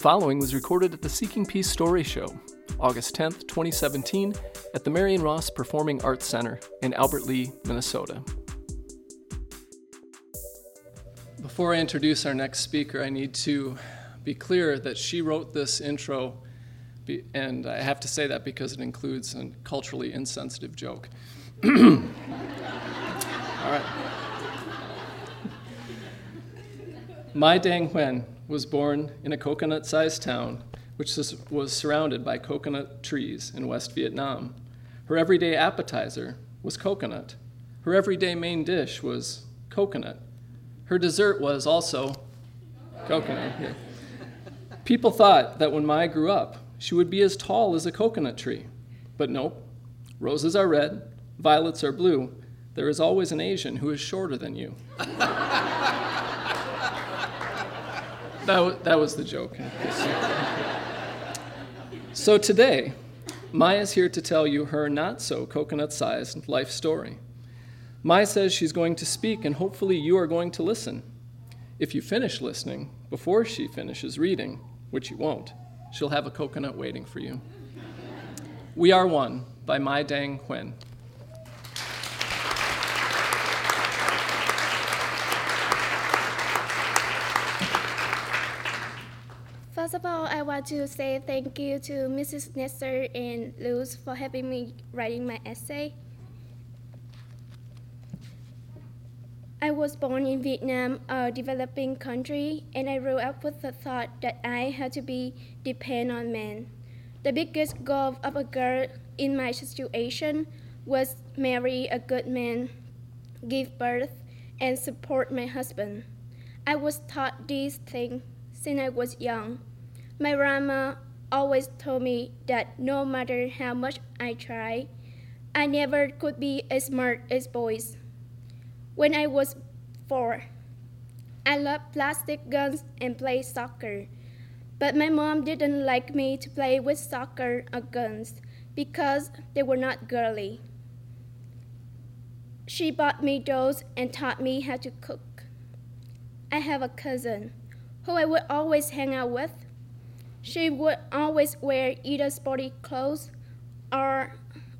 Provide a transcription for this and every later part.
following was recorded at the Seeking Peace Story Show, August 10, 2017, at the Marion Ross Performing Arts Center in Albert Lea, Minnesota. Before I introduce our next speaker, I need to be clear that she wrote this intro, and I have to say that because it includes a culturally insensitive joke. All right. Mai Dang Huynh was born in a coconut sized town which was surrounded by coconut trees in West Vietnam. Her everyday appetizer was coconut. Her everyday main dish was coconut. Her dessert was also coconut. Yeah. People thought that when Mai grew up, she would be as tall as a coconut tree. But nope. Roses are red, violets are blue. There is always an Asian who is shorter than you. that, that was the joke. so today, Maya's here to tell you her not so coconut sized life story. Maya says she's going to speak, and hopefully you are going to listen. If you finish listening before she finishes reading, which you won't, she'll have a coconut waiting for you. We Are One by Mai Dang Huynh. First of all, I want to say thank you to Mrs. Nesser and Luz for helping me writing my essay. I was born in Vietnam, a developing country, and I grew up with the thought that I had to be depend on men. The biggest goal of a girl in my situation was marry a good man, give birth, and support my husband. I was taught these things since I was young. My grandma always told me that no matter how much I try, I never could be as smart as boys. When I was four, I loved plastic guns and played soccer. But my mom didn't like me to play with soccer or guns because they were not girly. She bought me dolls and taught me how to cook. I have a cousin who I would always hang out with she would always wear either sporty clothes or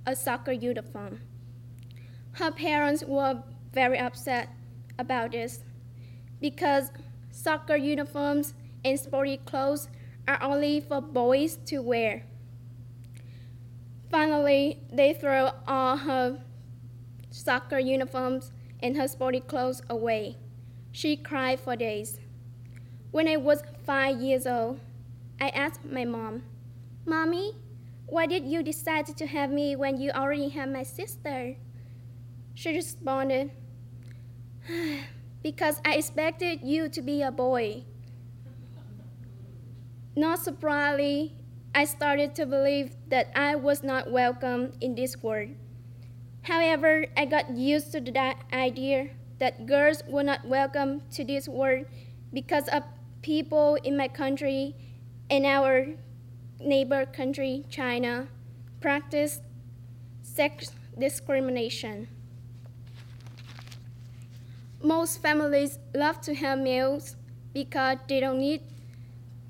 a soccer uniform. Her parents were very upset about this because soccer uniforms and sporty clothes are only for boys to wear. Finally, they threw all her soccer uniforms and her sporty clothes away. She cried for days. When I was five years old, I asked my mom, Mommy, why did you decide to have me when you already have my sister? She responded, Because I expected you to be a boy. Not surprisingly, I started to believe that I was not welcome in this world. However, I got used to the idea that girls were not welcome to this world because of people in my country in our neighbor country, China, practice sex discrimination. Most families love to have males because they don't need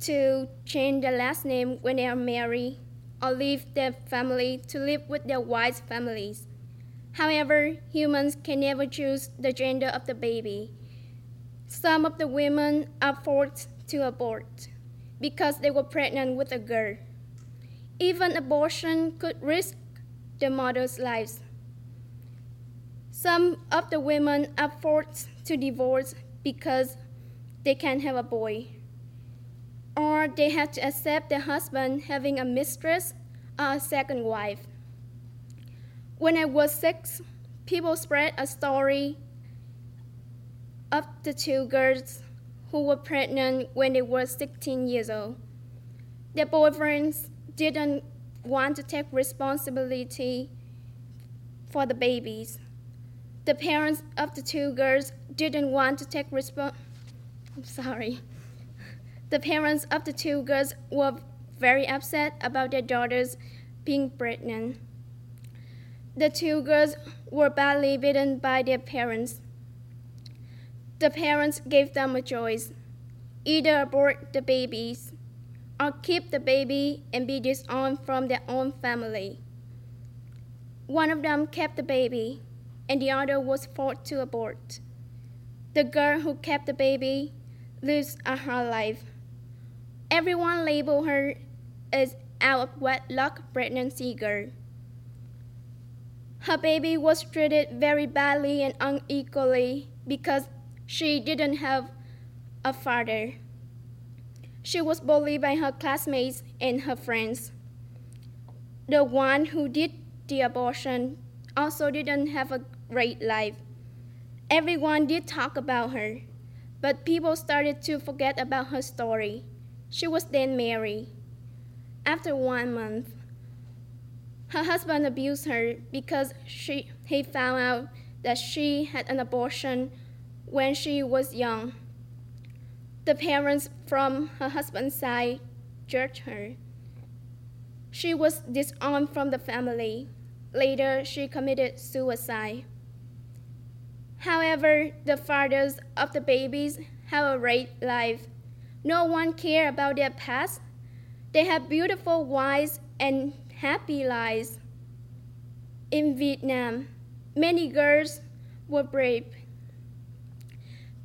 to change their last name when they are married or leave their family to live with their wife's families. However, humans can never choose the gender of the baby. Some of the women are forced to abort because they were pregnant with a girl. Even abortion could risk the mother's lives. Some of the women are forced to divorce because they can't have a boy. Or they have to accept their husband having a mistress or a second wife. When I was six, people spread a story of the two girls who were pregnant when they were 16 years old. Their boyfriends didn't want to take responsibility for the babies. The parents of the two girls didn't want to take responsibility. I'm sorry. The parents of the two girls were very upset about their daughters being pregnant. The two girls were badly beaten by their parents the parents gave them a choice either abort the babies or keep the baby and be disowned from their own family. One of them kept the baby, and the other was forced to abort. The girl who kept the baby lives a hard life. Everyone labeled her as out of wedlock pregnancy girl. Her baby was treated very badly and unequally because she didn't have a father. She was bullied by her classmates and her friends. The one who did the abortion also didn't have a great life. Everyone did talk about her, but people started to forget about her story. She was then married. After one month, her husband abused her because she, he found out that she had an abortion when she was young. The parents from her husband's side judged her. She was disowned from the family. Later, she committed suicide. However, the fathers of the babies have a great life. No one cared about their past. They have beautiful wives and happy lives. In Vietnam, many girls were brave.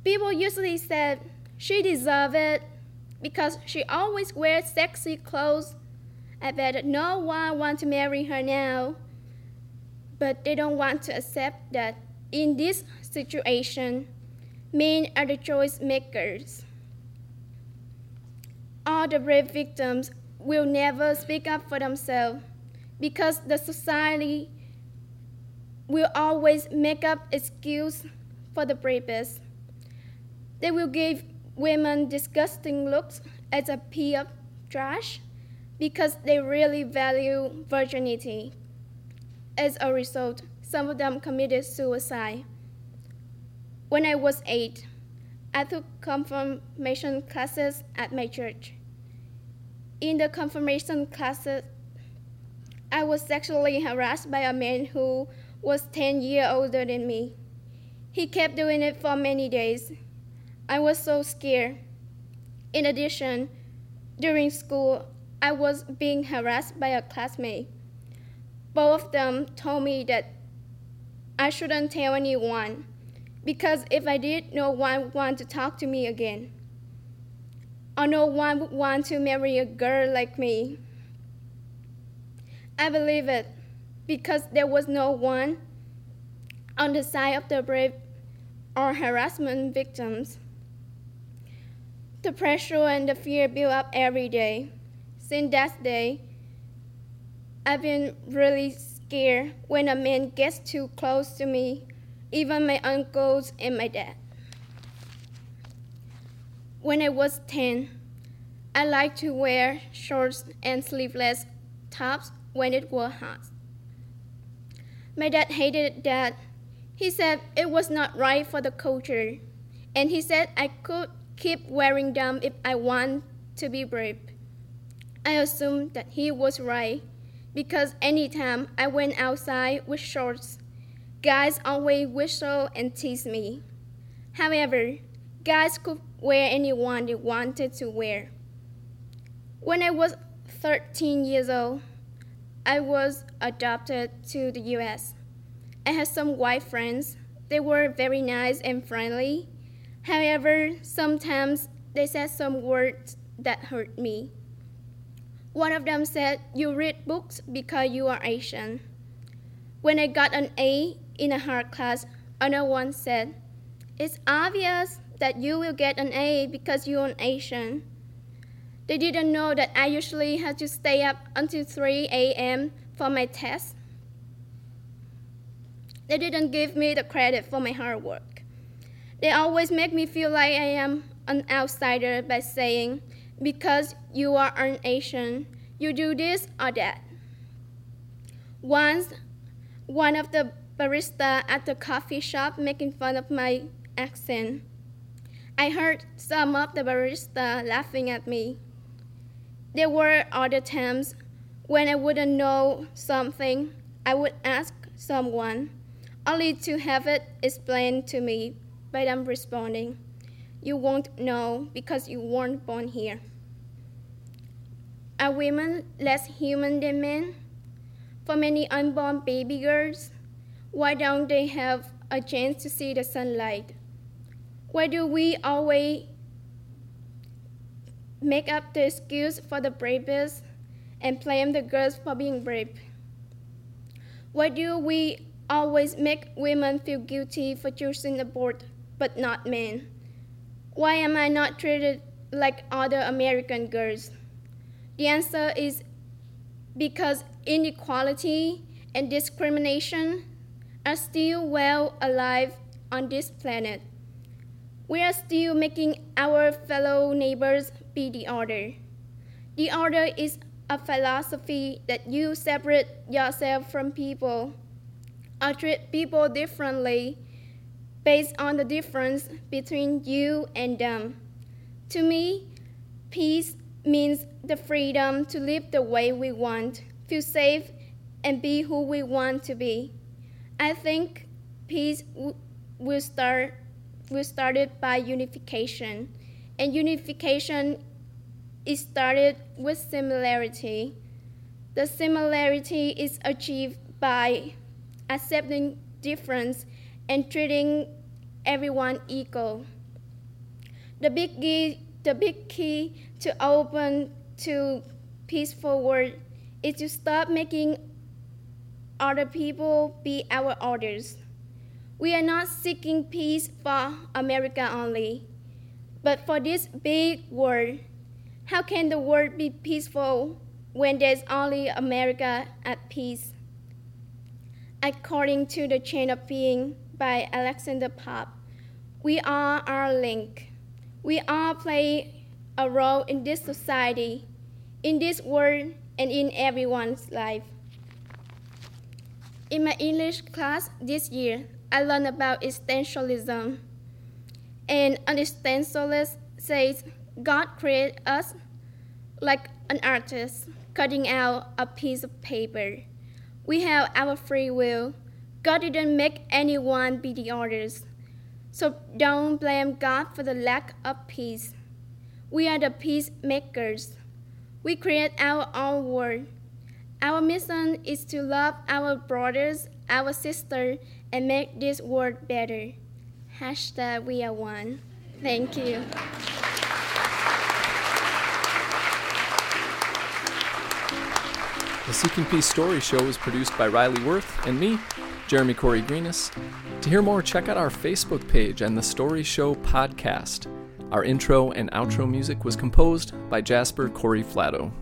People usually said she deserved it because she always wears sexy clothes. I bet no one wants to marry her now. But they don't want to accept that in this situation, men are the choice makers. All the brave victims will never speak up for themselves because the society will always make up excuse for the bravest. They will give women disgusting looks as a pile of trash because they really value virginity. As a result, some of them committed suicide. When I was eight, I took confirmation classes at my church. In the confirmation classes, I was sexually harassed by a man who was 10 years older than me. He kept doing it for many days. I was so scared. In addition, during school, I was being harassed by a classmate. Both of them told me that I shouldn't tell anyone because if I did, no one would want to talk to me again or no one would want to marry a girl like me. I believe it because there was no one on the side of the brave or harassment victims. The pressure and the fear build up every day. Since that day, I've been really scared when a man gets too close to me, even my uncles and my dad. When I was 10, I liked to wear shorts and sleeveless tops when it was hot. My dad hated that. He said it was not right for the culture, and he said I could keep wearing them if I want to be brave. I assumed that he was right because anytime I went outside with shorts, guys always whistle and tease me. However, guys could wear anyone they wanted to wear. When I was 13 years old, I was adopted to the US. I had some white friends. They were very nice and friendly. However, sometimes they said some words that hurt me. One of them said, You read books because you are Asian. When I got an A in a hard class, another one said, It's obvious that you will get an A because you're an Asian. They didn't know that I usually had to stay up until 3 a.m. for my test. They didn't give me the credit for my hard work. They always make me feel like I am an outsider by saying, because you are an Asian, you do this or that. Once, one of the barista at the coffee shop making fun of my accent. I heard some of the barista laughing at me. There were other times when I wouldn't know something, I would ask someone, only to have it explained to me by them responding, You won't know because you weren't born here. Are women less human than men? For many unborn baby girls, why don't they have a chance to see the sunlight? Why do we always make up the excuse for the bravest and blame the girls for being brave? Why do we always make women feel guilty for choosing abort, but not men? Why am I not treated like other American girls? The answer is because inequality and discrimination are still well alive on this planet. We are still making our fellow neighbors be the order. The order is a philosophy that you separate yourself from people or treat people differently based on the difference between you and them. To me, peace means the freedom to live the way we want, feel safe, and be who we want to be. I think peace w- will start will started by unification, and unification is started with similarity. The similarity is achieved by accepting difference and treating everyone equal. The big key, the big key to open to peaceful world is to stop making other people be our orders. We are not seeking peace for America only, but for this big world. How can the world be peaceful when there's only America at peace? According to the Chain of Being by Alexander Pope, we are our link. We all play a role in this society, in this world, and in everyone's life. In my English class this year, I learned about existentialism. And an existentialist says God created us like an artist cutting out a piece of paper. We have our free will. God didn't make anyone be the artist. So don't blame God for the lack of peace. We are the peacemakers. We create our own world. Our mission is to love our brothers, our sisters, and make this world better. Hashtag we are one. Thank you. The Seeking Peace Story Show is produced by Riley Worth and me, Jeremy Corey Greenis. To hear more, check out our Facebook page and the Story Show podcast. Our intro and outro music was composed by Jasper Corey Flatto.